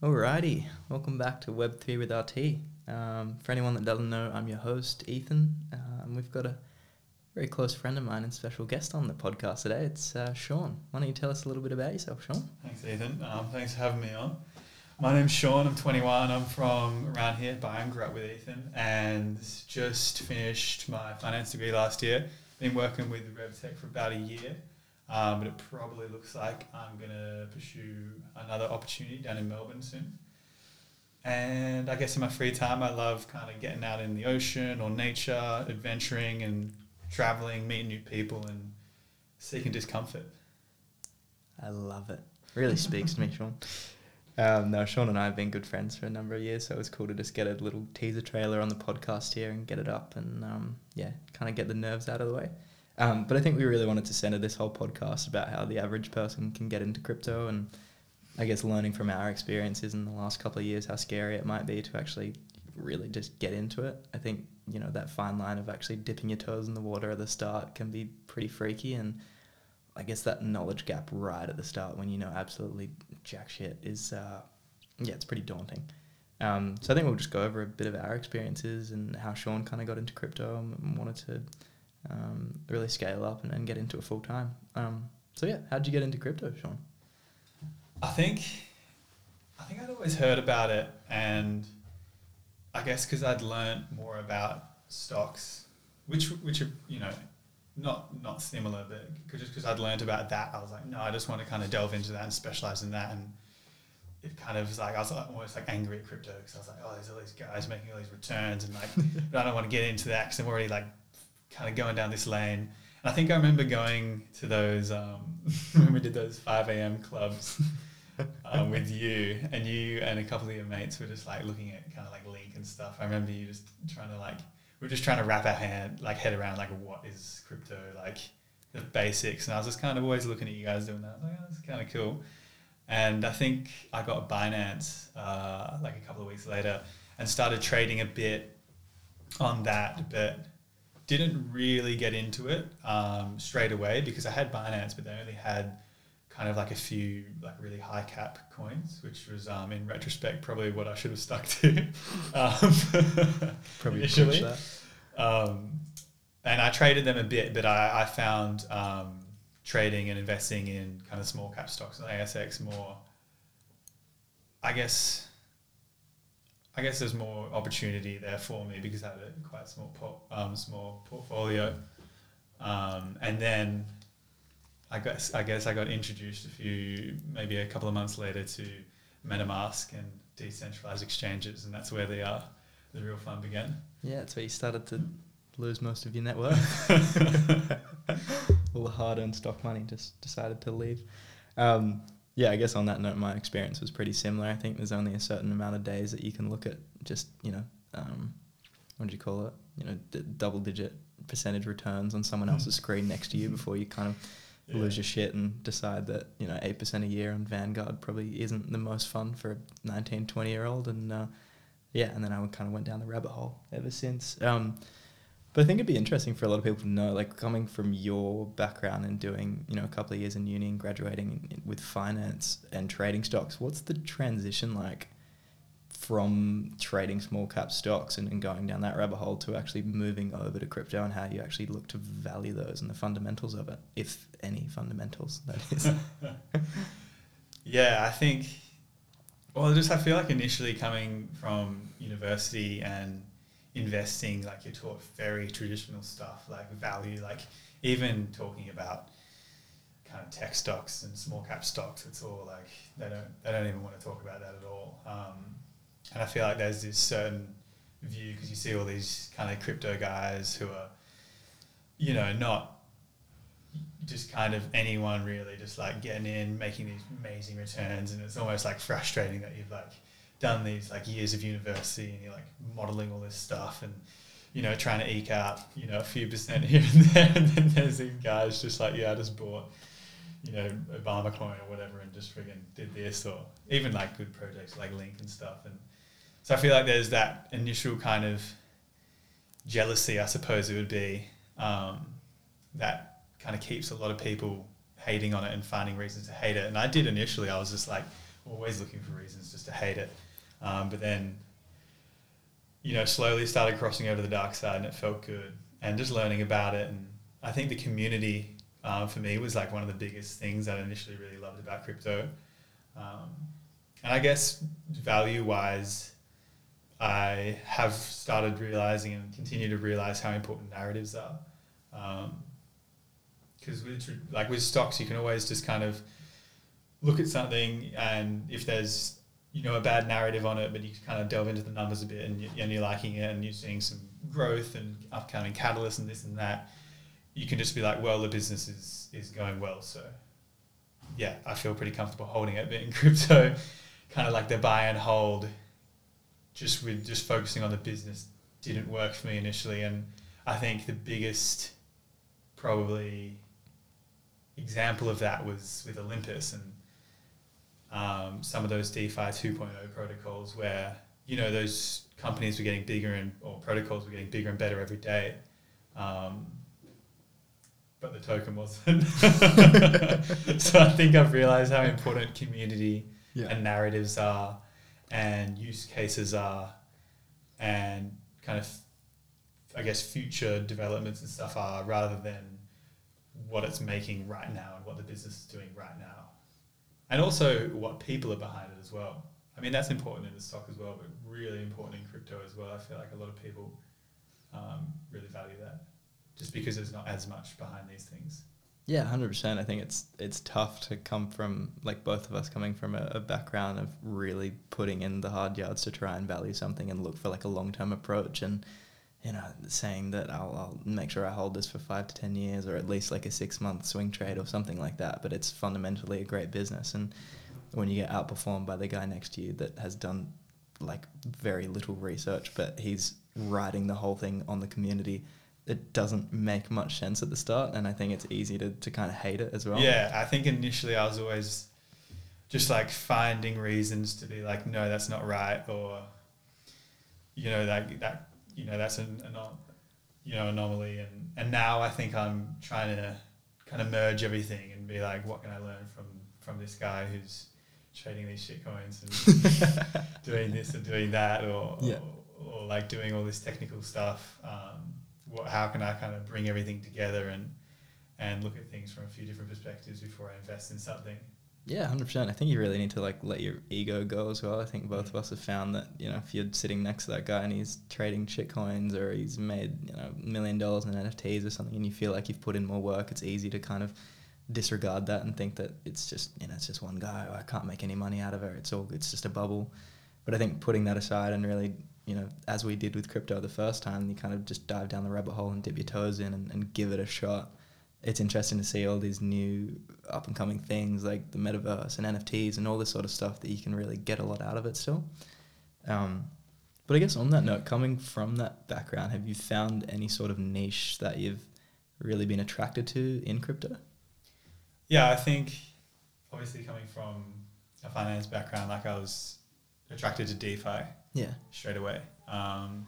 Alrighty, welcome back to Web3 with RT. Um, for anyone that doesn't know, I'm your host, Ethan. Um, we've got a very close friend of mine and special guest on the podcast today. It's uh, Shaun. Why don't you tell us a little bit about yourself, Shaun? Thanks, Ethan. Um, thanks for having me on. My name's Shaun. I'm 21. I'm from around here, Byron. Grew up with Ethan, and just finished my finance degree last year. Been working with RevTech for about a year. Um, but it probably looks like I'm going to pursue another opportunity down in Melbourne soon. And I guess in my free time, I love kind of getting out in the ocean or nature, adventuring and traveling, meeting new people, and seeking discomfort. I love it. Really speaks to me, Shaun. Um, no, Shaun and I have been good friends for a number of years, so it was cool to just get a little teaser trailer on the podcast here and get it up and um, yeah, kind of get the nerves out of the way. Um, but I think we really wanted to center this whole podcast about how the average person can get into crypto and I guess learning from our experiences in the last couple of years how scary it might be to actually really just get into it. I think, you know, that fine line of actually dipping your toes in the water at the start can be pretty freaky and I guess that knowledge gap right at the start when you know absolutely jack shit is uh, yeah, it's pretty daunting. Um, so I think we'll just go over a bit of our experiences and how Shaun kind of got into crypto and wanted to um, really scale up and, and get into it full time. Um, so yeah, how did you get into crypto, Shaun? I think, I think I'd always heard about it, and I guess because I'd learned more about stocks, which which are you know not not similar, but just because I'd learned about that, I was like, no, I just want to kind of delve into that and specialize in that. And it kind of was like I was like, almost like angry at crypto because I was like, oh, there's all these guys making all these returns, and like, but I don't want to get into that because I'm already like kind of going down this lane. And I think I remember going to those um, when we did those five a.m. clubs. um, with you and you and a couple of your mates were just like looking at kind of like link and stuff. I remember you just trying to like we are just trying to wrap our hand like head around like what is crypto like the basics and I was just kind of always looking at you guys doing that. I was like, oh, that's kind of cool. And I think I got Binance uh, like a couple of weeks later and started trading a bit on that, but didn't really get into it um, straight away because I had Binance, but they only had kind of like a few like really high cap coins, which was um, in retrospect probably what I should have stuck to. um, probably initially. Um, and I traded them a bit, but I, I found um, trading and investing in kind of small cap stocks on ASX more. I guess. I guess there's more opportunity there for me because I had a quite small por- um, small portfolio, um, and then I guess I guess I got introduced a few maybe a couple of months later to MetaMask and decentralized exchanges, and that's where the uh, the real fun began. Yeah, that's where you started to lose most of your net worth. All the hard-earned stock money just decided to leave. Um, yeah, I guess on that note, my experience was pretty similar. I think there's only a certain amount of days that you can look at just you know um, what do you call it? You know, d- double-digit percentage returns on someone else's screen next to you before you kind of yeah. lose your shit and decide that you know eight percent a year on Vanguard probably isn't the most fun for a 19, 20 year old, and uh, yeah, and then I kind of went down the rabbit hole ever since. Um, but I think it'd be interesting for a lot of people to know, like coming from your background and doing you know a couple of years in uni and graduating in, with finance and trading stocks. What's the transition like? from trading small cap stocks and, and going down that rabbit hole to actually moving over to crypto and how you actually look to value those and the fundamentals of it, if any fundamentals that is. yeah, I think. Well, I just I feel like initially coming from university and investing, like you're taught very traditional stuff, like value, like even talking about kind of tech stocks and small cap stocks. It's all like they don't they don't even want to talk about that at all. Um, and I feel like there's this certain view because you see all these kind of crypto guys who are, you know, not just kind of anyone really, just like getting in, making these amazing returns, and it's almost like frustrating that you've like done these like years of university and you're like modeling all this stuff and you know trying to eke out you know a few percent here and there, and then there's these guys just like yeah, I just bought you know Obama coin or whatever and just friggin did this or even like good projects like Link and stuff and so I feel like there's that initial kind of jealousy, I suppose it would be, um, that kind of keeps a lot of people hating on it and finding reasons to hate it. And I did initially. I was just like, always looking for reasons just to hate it. Um, but then, you know, slowly started crossing over the dark side, and it felt good. And just learning about it, and I think the community uh, for me was like one of the biggest things that I initially really loved about crypto. Um, and I guess value wise, I have started realizing and continue to realize how important narratives are. Because um, with like with stocks, you can always just kind of look at something, and if there's you know a bad narrative on it, but you kind of delve into the numbers a bit, and, you, and you're liking it, and you're seeing some growth and upcoming catalysts and this and that, you can just be like, well, the business is is going well, so yeah, I feel pretty comfortable holding it. But in crypto, kind of like the buy and hold just with just focusing on the business didn't work for me initially. And I think the biggest probably example of that was with Olympus and um, some of those DeFi 2.0 protocols where, you know, those companies were getting bigger and, or protocols were getting bigger and better every day. Um, but the token wasn't. so I think I've realized how important community yeah. and narratives are and use cases are and kind of I guess future developments and stuff are rather than what it's making right now and what the business is doing right now. And also what people are behind it as well. I mean that's important in the stock as well, but really important in crypto as well. I feel like a lot of people um, really value that just because there's not as much behind these things. Yeah, hundred percent. I think it's it's tough to come from like both of us coming from a, a, background of really putting in the hard yards to try and value something and look for like a long term approach and you know saying that I'll, I'll make sure I hold this for five to ten years or at least like a six month swing trade or something like that. But it's fundamentally a great business and when you get outperformed by the guy next to you that has done like very little research but he's riding the whole thing on the community it doesn't make much sense at the start, and I think it's easy to, to kind of hate it as well. Yeah, I think initially I was always just like finding reasons to be like, no, that's not right, or you know, that that you know, that's an, an you know anomaly, and and now I think I'm trying to kind of merge everything and be like, what can I learn from from this guy who's trading these shit coins and doing this and doing that, or, yeah. or, or like doing all this technical stuff. Um, what, how can I kind of bring everything together and and look at things from a few different perspectives before I invest in something. Yeah, hundred percent. I think you really need to like let your ego go as well. I think both mm. of us have found that you know if you're sitting next to that guy and he's trading shit coins or he's made you know a million dollars in NFTs or something, and you feel like you've put in more work, it's easy to kind of disregard that and think that it's just you know it's just one guy. I can't make any money out of it. It's all it's just a bubble. But I think putting that aside and really you know, as we did with crypto the first time, you kind of just dive down the rabbit hole and dip your toes in and, and give it a shot. It's interesting to see all these new up and coming things like the metaverse and NFTs and all this sort of stuff that you can really get a lot out of it still. Um, but I guess on that note, coming from that background, have you found any sort of niche that you've really been attracted to in crypto? Yeah, I think obviously coming from a finance background, like I was attracted to DeFi yeah. Straight away. Um,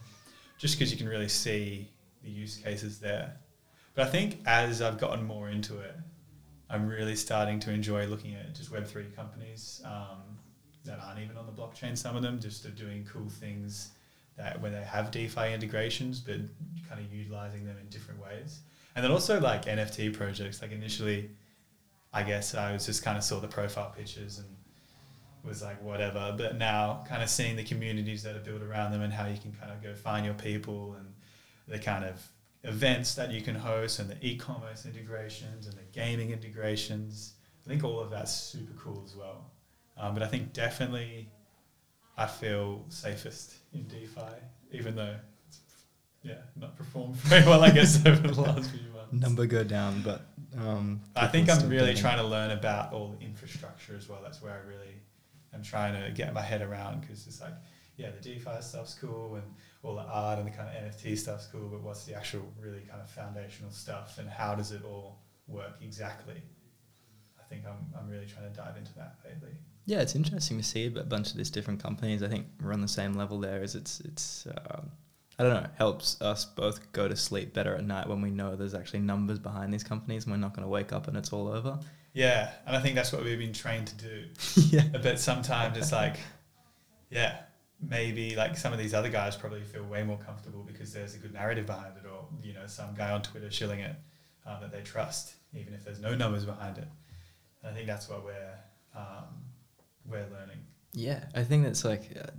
just because you can really see the use cases there. But I think as I've gotten more into it, I'm really starting to enjoy looking at just Web3 companies um, that aren't even on the blockchain. Some of them just are doing cool things that where they have DeFi integrations, but kind of utilizing them in different ways. And then also like NFT projects. Like initially, I guess I was just kind of saw the profile pictures and was like whatever. But now, kind of seeing the communities that are built around them and how you can kind of go find your people and the kind of events that you can host and the e-commerce integrations and the gaming integrations. I think all of that's super cool as well. Um, but I think definitely I feel safest in DeFi, even though it's yeah not performed very well. I guess over the last few months. Number go down, but um, I think I'm really trying to learn about all the infrastructure as well. That's where I really I'm trying to get my head around because it's like, yeah, the DeFi stuff's cool and all the art and the kind of NFT stuff's cool, but what's the actual really kind of foundational stuff and how does it all work exactly? I think I'm, I'm really trying to dive into that lately. Yeah, it's interesting to see a bunch of these different companies. I think we're on the same level there. As it's it's. Um, I don't know, helps us both go to sleep better at night when we know there's actually numbers behind these companies and we're not going to wake up and it's all over. Yeah, and I think that's what we've been trained to do. yeah. But sometimes it's like, yeah, maybe like some of these other guys probably feel way more comfortable because there's a good narrative behind it, or you know, some guy on Twitter shilling it um, that they trust, even if there's no numbers behind it. And I think that's what we're um, we're learning. Yeah, I think that's like uh,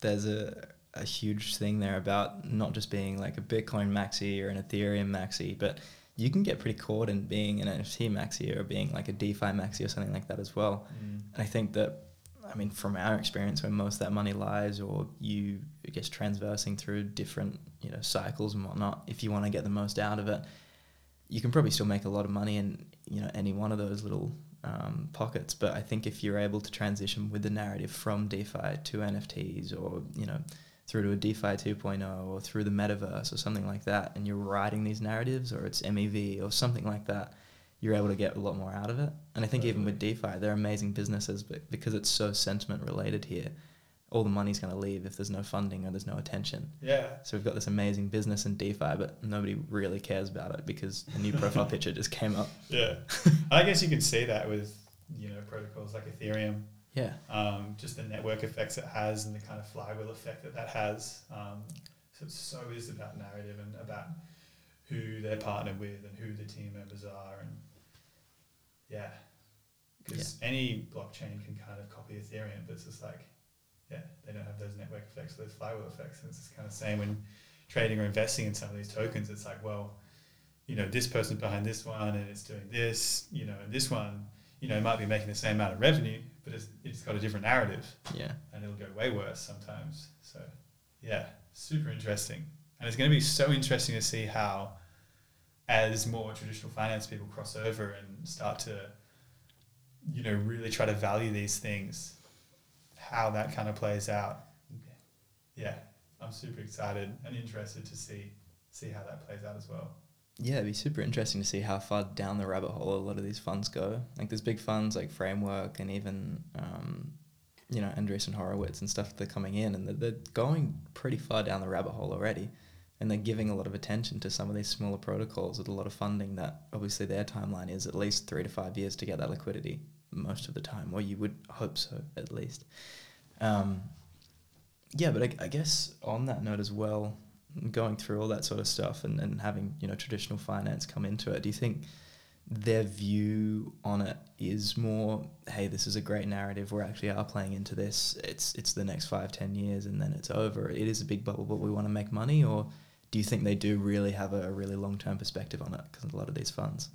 there's a a huge thing there about not just being like a Bitcoin maxi or an Ethereum maxi, but you can get pretty caught in being an NFT maxi or being like a DeFi maxi or something like that as well. Mm. And I think that, I mean, from our experience, where most of that money lies, or you, I guess, transversing through different, you know, cycles and whatnot, if you want to get the most out of it, you can probably still make a lot of money in, you know, any one of those little um, pockets. But I think if you're able to transition with the narrative from DeFi to NFTs or, you know, through to a DeFi 2.0 or through the metaverse or something like that, and you're writing these narratives or it's MEV or something like that, you're able to get a lot more out of it. And I think even with DeFi, they're amazing businesses, but because it's so sentiment related here, all the money's going to leave if there's no funding or there's no attention. Yeah. So we've got this amazing business in DeFi, but nobody really cares about it because a new profile picture just came up. Yeah. I guess you can see that with you know protocols like Ethereum Yeah. um, just the network effects it has and the kind of flywheel effect that that has. Um, so it so is about narrative and about who they're partnered with and who the team members are and yeah, because any blockchain can kind of copy Ethereum, but it's just like yeah, they don't have those network effects, those flywheel effects. And it's just kind of same when trading or investing in some of these tokens. It's like well, you know, this person's behind this one and it's doing this, you know, and this one you know, might be making the same amount of revenue, but it's, it's got a different narrative Yeah. and it'll go way worse sometimes. So, yeah, super interesting. And it's going to be so interesting to see how, as more traditional finance people cross over and start to, you know, really try to value these things, how that kind of plays out. Yeah, I'm super excited and interested to see see how that plays out as well. Yeah, it'd be super interesting to see how far down the rabbit hole a lot of these funds go. Like there's big funds like Framework and even, um, you know, Andreessen Horowitz and stuff. that are coming in and they're, they're going pretty far down the rabbit hole already, and they're giving a lot of attention to some of these smaller protocols with a lot of funding. That obviously their timeline is at least three to five years to get that liquidity most of the time, or you would hope so at least. Um, yeah, but I, I guess on that note as well, going through all that sort of stuff and, and having you know traditional finance come into it do you think their view on it is more hey this is a great narrative we actually are playing into this it's it's the next five ten years and then it's over it is a big bubble but we want to make money or do you think they do really have a, a really long-term perspective on it because a lot of these funds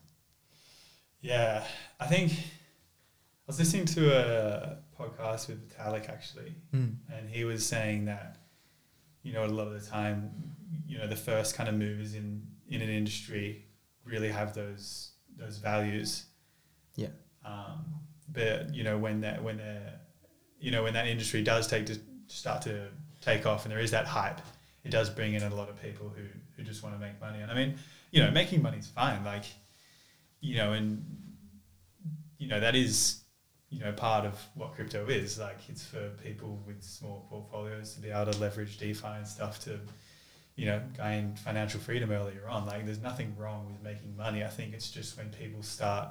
Yeah, I think I was listening to a podcast with Vitalik actually, mm. and he was saying that you know a lot of the time you know the first kind of movers in in an industry really have those those values Yeah. um, but you know when that when they're you know when that industry does take to start to take off and there is that hype it does bring in a lot of people who who just want to make money. And i mean you know making money is fine like you know and you know that is you know part of what crypto is. Like it's for people with small portfolios to be able to leverage defi and stuff to you know gain financial freedom earlier on. Like there's nothing wrong with making money. I think it's just when people start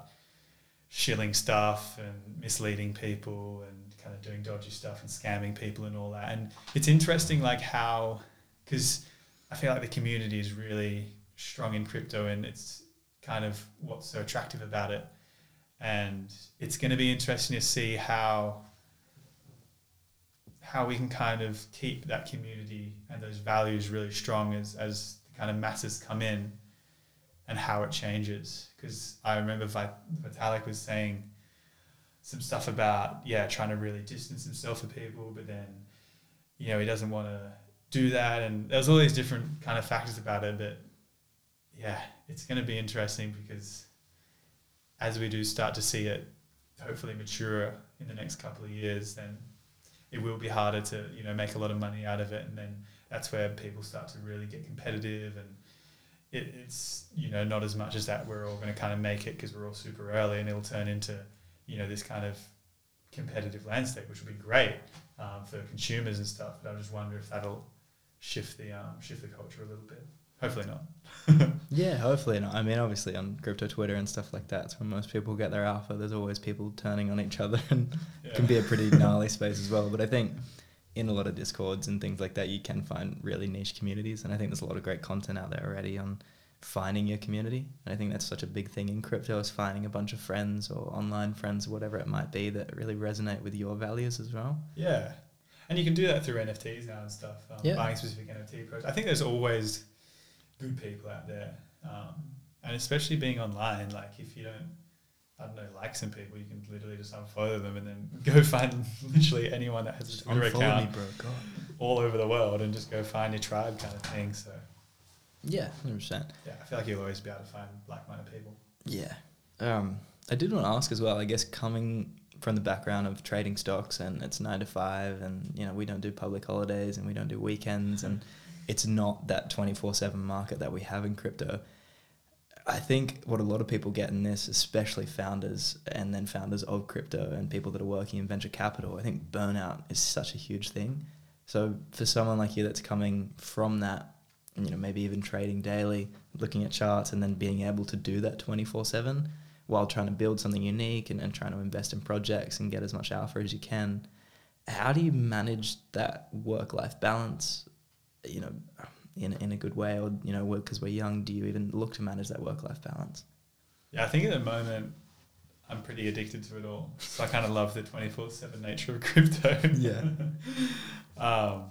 shilling stuff and misleading people and kind of doing dodgy stuff and scamming people and all that. And it's interesting like how because i feel like the community is really strong in crypto and it's kind of what's so attractive about it. And it's going to be interesting to see how how we can kind of keep that community and those values really strong as as the kind of masses come in and how it changes. Because I remember Vitalik was saying some stuff about yeah trying to really distance himself from people but then you know he doesn't want to do that and there's all these different kind of factors about it but yeah it's going to be interesting because as we do start to see it hopefully mature in the next couple of years, then it will be harder to you know make a lot of money out of it, and then that's where people start to really get competitive, and it, it's you know not as much as that we're all going to kind of make it because we're all super early, and it'll turn into you know this kind of competitive landscape, which will be great um, for consumers and stuff. But I just wonder if that'll shift the um, shift the culture a little bit. Hopefully not. yeah, hopefully not. I mean, obviously on crypto Twitter and stuff like that, it's where most people get their alpha. There's always people turning on each other, and Yeah. it can be a pretty gnarly space as well. But I think in a lot of discords and things like that, you can find really niche communities, and I think there's a lot of great content out there already on finding your community. And I think that's such a big thing in crypto is finding a bunch of friends or online friends or whatever it might be that really resonate with your values as well. Yeah, and you can do that through NFTs now and stuff. Um, Yeah. Buying specific NFT projects. I think there's always good people out there, um, and especially being online. Like if you don't, I don't know, like some people, you can literally just unfollow them and then go find literally anyone that has a Twitter account bro. God. all over the world and just go find your tribe kind of thing. So Yeah, hundred percent. yeah, I feel like you'll always be able to find like-minded people. Yeah. Um, I did want to ask as well. I guess coming from the background of trading stocks and it's nine to five, and you know we don't do public holidays and we don't do weekends, and it's not that twenty four seven market that we have in crypto. I think what a lot of people get in this, especially founders and then founders of crypto and people that are working in venture capital, I think burnout is such a huge thing. So for someone like you that's coming from that, you know, maybe even trading daily, looking at charts and then being able to do that 24 7 while trying to build something unique and, and trying to invest in projects and get as much alpha as you can, how do you manage that work life balance, you know, in, in a good way? Or, you know, because we're young, do you even look to manage that work life balance? Yeah, I think at the moment I'm pretty addicted to it all. So I kind of love the 24 7 nature of crypto. Yeah. um,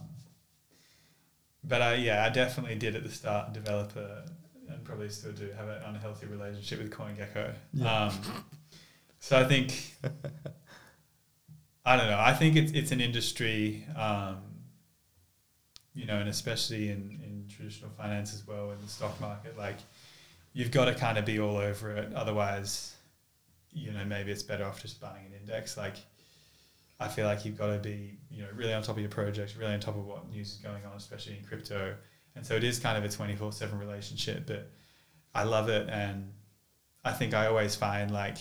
but I, yeah, I definitely did at the start develop a, and probably still do have an unhealthy relationship with CoinGecko. Yeah. Um, so I think, I don't know, I think it's, it's an industry, um, you know, and especially in, in traditional finance as well, in the stock market, like you've got to kind of be all over it. Otherwise, you know, maybe it's better off just buying an index. Like, I feel like you've got to be, you know, really on top of your projects, really on top of what news is going on, especially in crypto. And so it is kind of a 24 7 relationship, but I love it. And I think I always find like,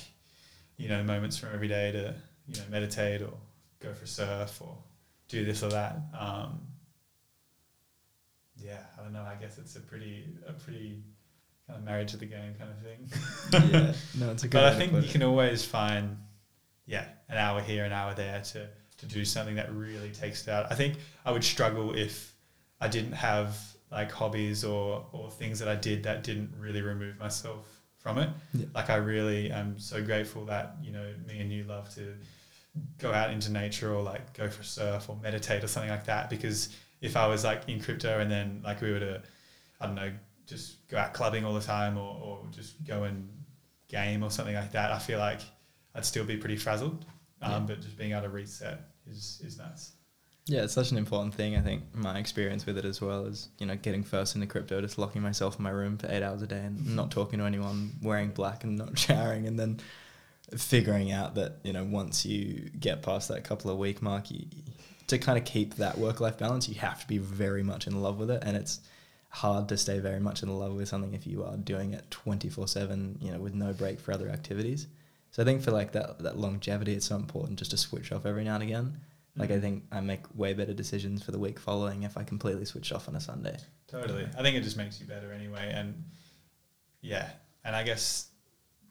you know, moments from every day to, you know, meditate or go for surf or do this or that. Um, yeah, I don't know. I guess it's a pretty, a pretty kind of married to the game kind of thing. yeah. No, it's a good but I think you can always find, yeah, an hour here, an hour there to to do something that really takes it out. I think I would struggle if I didn't have like hobbies or or things that I did that didn't really remove myself from it. Yeah. Like I really am so grateful that you know me and you love to go out into nature or like go for surf or meditate or something like that because if I was like in crypto and then like we were to I don't know just go out clubbing all the time or, or just go and game or something like that I feel like I'd still be pretty frazzled um, Yeah. but just being able to reset is is nice Yeah, it's such an important thing. I think my experience with it as well is, you know, getting first into crypto, just locking myself in my room for eight hours a day and not mm. talking to anyone, wearing black and not showering, and then figuring out that, you know, once you get past that couple of week mark, you, to kind of keep that work life balance, you have to be very much in love with it. And it's hard to stay very much in love with something if you are doing it 24 7, you know, with no break for other activities. So I think for like that, that longevity, it's so important just to switch off every now and again. Like I think I make way better decisions for the week following if I completely switch off on a Sunday. Totally. I think it just makes you better anyway. And yeah, and I guess,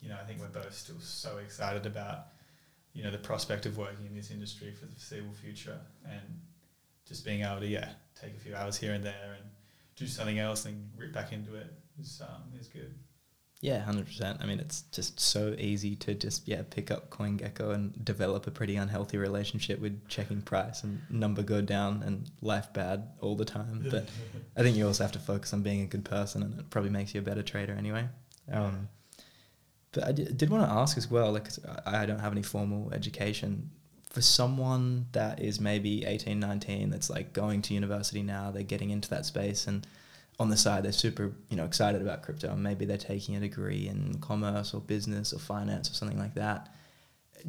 you know, I think we're both still so excited about, you know, the prospect of working in this industry for the foreseeable future and just being able to, yeah, take a few hours here and there and do something else and rip back into it is, um, is good. Yeah, hundred percent. I mean, it's just so easy to just yeah pick up CoinGecko and develop a pretty unhealthy relationship with checking price and number go down and life bad all the time. But I think you also have to focus on being a good person, and it probably makes you a better trader anyway. Um, but I did, did want to ask as well, like I I don't have any formal education. For someone that is maybe 18, 19, that's like going to university now, they're getting into that space and on the side they're super, you know, excited about crypto and maybe they're taking a degree in commerce or business or finance or something like that.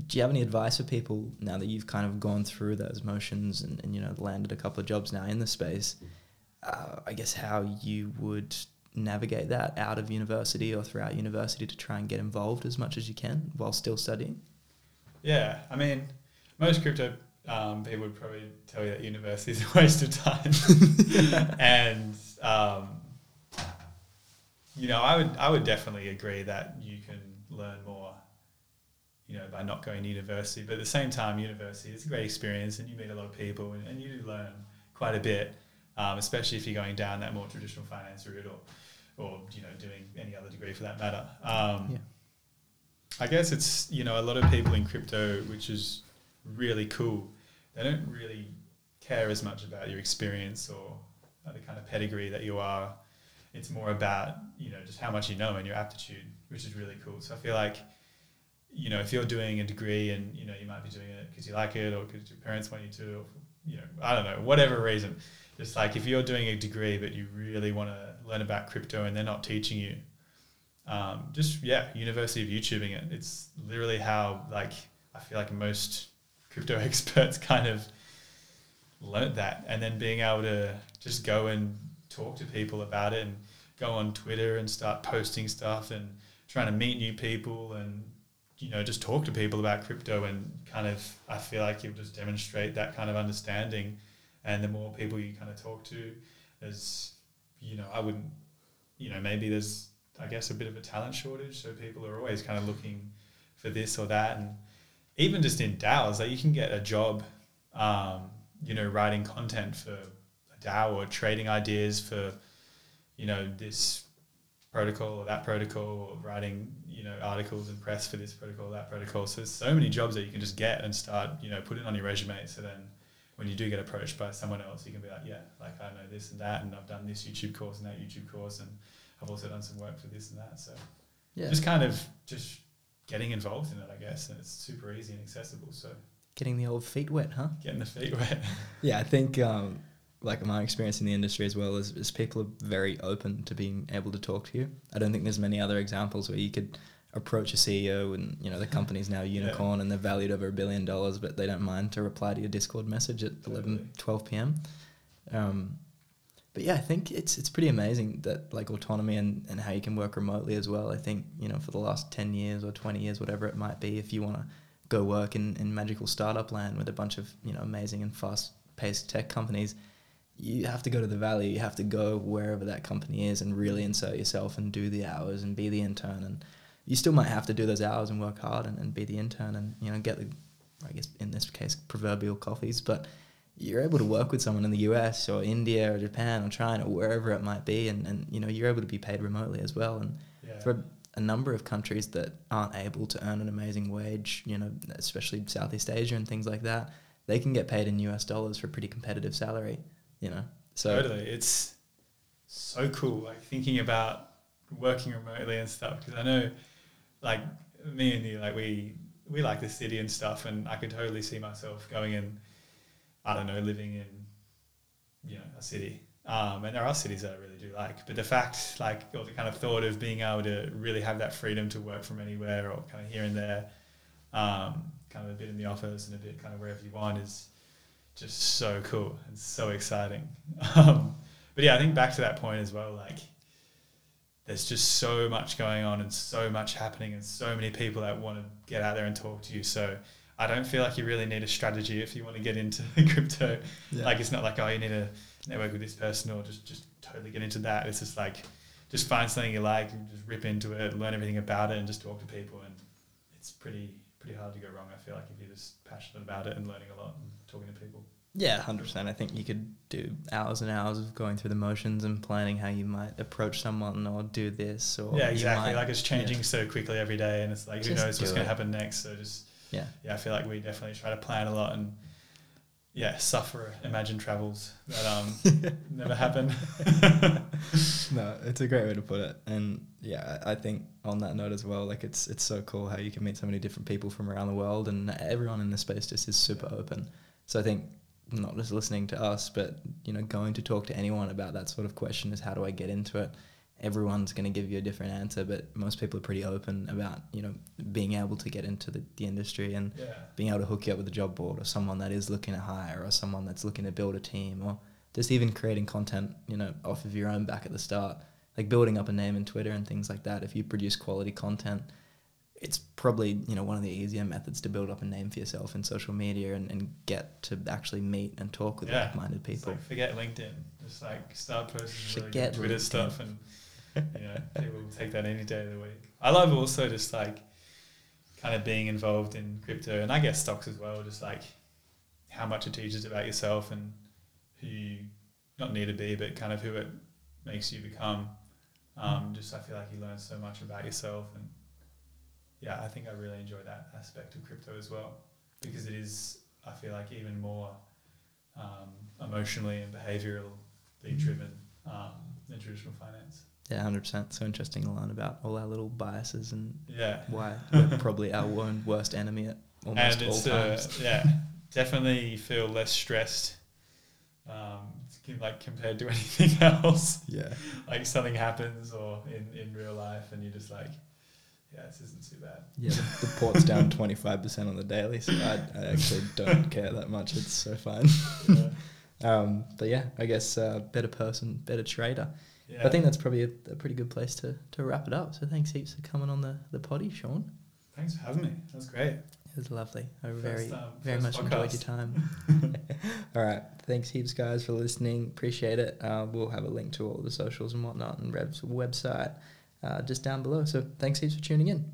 Do you have any advice for people now that you've kind of gone through those motions and, and you know, landed a couple of jobs now in the space? Uh, I guess how you would navigate that out of university or throughout university to try and get involved as much as you can while still studying? Yeah, I mean, most crypto um, people would probably tell you that university is a waste of time. and um, you know, I would I would definitely agree that you can learn more, you know, by not going to university. But at the same time, university is a great experience, and you meet a lot of people, and, and you do learn quite a bit, um, especially if you're going down that more traditional finance route or, or you know, doing any other degree for that matter. Um, Yeah. I guess it's you know a lot of people in crypto, which is really cool. They don't really care as much about your experience or the kind of pedigree that you are. It's more about you know just how much you know and your aptitude, which is really cool. So I feel like you know if you're doing a degree and you know you might be doing it because you like it or because your parents want you to, or you know I don't know whatever reason. Just like if you're doing a degree but you really want to learn about crypto and they're not teaching you, um, just yeah, University of YouTubing it. It's literally how like I feel like most crypto experts kind of learned that, and then being able to just go and talk to people about it, and go on Twitter and start posting stuff, and trying to meet new people, and you know just talk to people about crypto, and kind of I feel like you just demonstrate that kind of understanding, and the more people you kind of talk to, there's you know I wouldn't you know maybe there's I guess a bit of a talent shortage, so people are always kind of looking for this or that, and even just in DAOs, like you can get a job, um, you know, writing content for a DAO or trading ideas for, you know, this protocol or that protocol, or writing, you know, articles and press for this protocol or that protocol. So there's so many jobs that you can just get and start, you know, put it on your resume. So then when you do get approached by someone else, you can be like, yeah, like I know this and that, and I've done this YouTube course and that YouTube course, and I've also done some work for this and that. So Yeah. just kind of just getting involved in it, I guess, and it's super easy and accessible. So Getting the old feet wet, huh? getting the feet wet. Yeah, I think um, like my experience in the industry as well is, is people are very open to being able to talk to you. I don't think there's many other examples where you could approach a CEO and you know the company's now a Yeah. unicorn and they're valued over a billion dollars, but they don't mind to reply to your Discord message at Totally. 11, 12 p.m. Um, but yeah, I think it's it's pretty amazing that like autonomy and, and how you can work remotely as well. I think you know for the last ten years or twenty years, whatever it might be, if you want to go work in, in magical startup land with a bunch of you know amazing and fast paced tech companies, you have to go to the valley. You have to go wherever that company is and really insert yourself and do the hours and be the intern. And you still might have to do those hours and work hard and, and be the intern and you know get the I guess in this case proverbial coffees, but you're able to work with someone in the US or India or Japan or China or wherever it might be, and, and you know you're able to be paid remotely as well. And Yeah. for a number of countries that aren't able to earn an amazing wage, you know, especially Southeast Asia and things like that, they can get paid in US dollars for a pretty competitive salary. You know, so totally. It's so cool, like thinking about working remotely and stuff. Because I know, like me and you, like we we like the city and stuff, and I could totally see myself going in. I don't know, living in, you know, a city. Um, and there are cities that I really do like, but the fact, like, or the kind of thought of being able to really have that freedom to work from anywhere or kind of here and there, um, kind of a bit in the office and a bit kind of wherever you want is just so cool and so exciting. Um, but yeah, I think back to that point as well, like there's just so much going on and so much happening and so many people that want to get out there and talk to you. So I don't feel like you really need a strategy if you want to get into crypto. Yeah. Like it's not like, oh, you need to network with this person or just, just totally get into that. It's just like, just find something you like and just rip into it, learn everything about it and just talk to people. And it's pretty, pretty hard to go wrong. I feel like if you're just passionate about it and learning a lot and talking to people. Yeah, hundred percent. I think you could do hours and hours of going through the motions and planning how you might approach someone or do this or yeah, exactly. might- like it's changing yeah. so quickly every day, and it's like who knows what's going to happen next. So just Yeah, yeah, I feel like we definitely try to plan a lot and yeah, suffer, imagine travels that um never happen. no, it's a great way to put it. And yeah, I I think on that note as well, like it's it's so cool how you can meet so many different people from around the world, and everyone in the space just is super open. So I think not just listening to us, but you know, going to talk to anyone about that sort of question is how do I get into it? Everyone's going to give you a different answer, but most people are pretty open about you know being able to get into the, the industry and yeah, being able to hook you up with a job board or someone that is looking to hire or someone that's looking to build a team or just even creating content, you know, off of your own back at the start, like building up a name in Twitter and things like that. If you produce quality content, it's probably you know one of the easier methods to build up a name for yourself in social media and, and get to actually meet and talk with Yeah. like-minded people. like forget LinkedIn. Just like start posting really Twitter LinkedIn. stuff, and you know people will take that any day of the week. I love also just like kind of being involved in crypto and I guess stocks as well. Just like how much it teaches about yourself and who you not need to be, but kind of who it makes you become. Um, just I feel like you learn so much about yourself, and yeah, I think I really enjoy that aspect of crypto as well because it is I feel like even more um, emotionally and behaviorally driven um, than traditional finance. Yeah, hundred percent. So interesting to learn about all our little biases and Yeah, why we're probably our own worst enemy at almost and all uh, times. yeah, definitely feel less stressed. Um, like compared to anything else, yeah, like something happens or in, in real life, and you're just like, yeah, this isn't too bad. yeah. The, the port's down twenty five percent on the daily, so I, I actually don't care that much. It's so fine. Yeah. Um, but yeah, I guess uh, better person, better trader. Yeah. I think that's probably a, a pretty good place to, to wrap it up. So thanks heaps for coming on the, the potty, Shaun. Thanks for having me. That was great. It was lovely. I First, very, um, very much enjoyed your time. all right. Thanks heaps, guys, for listening. Appreciate it. Uh, we'll have a link to all the socials and whatnot and Rev's website uh, just down below. So thanks heaps for tuning in.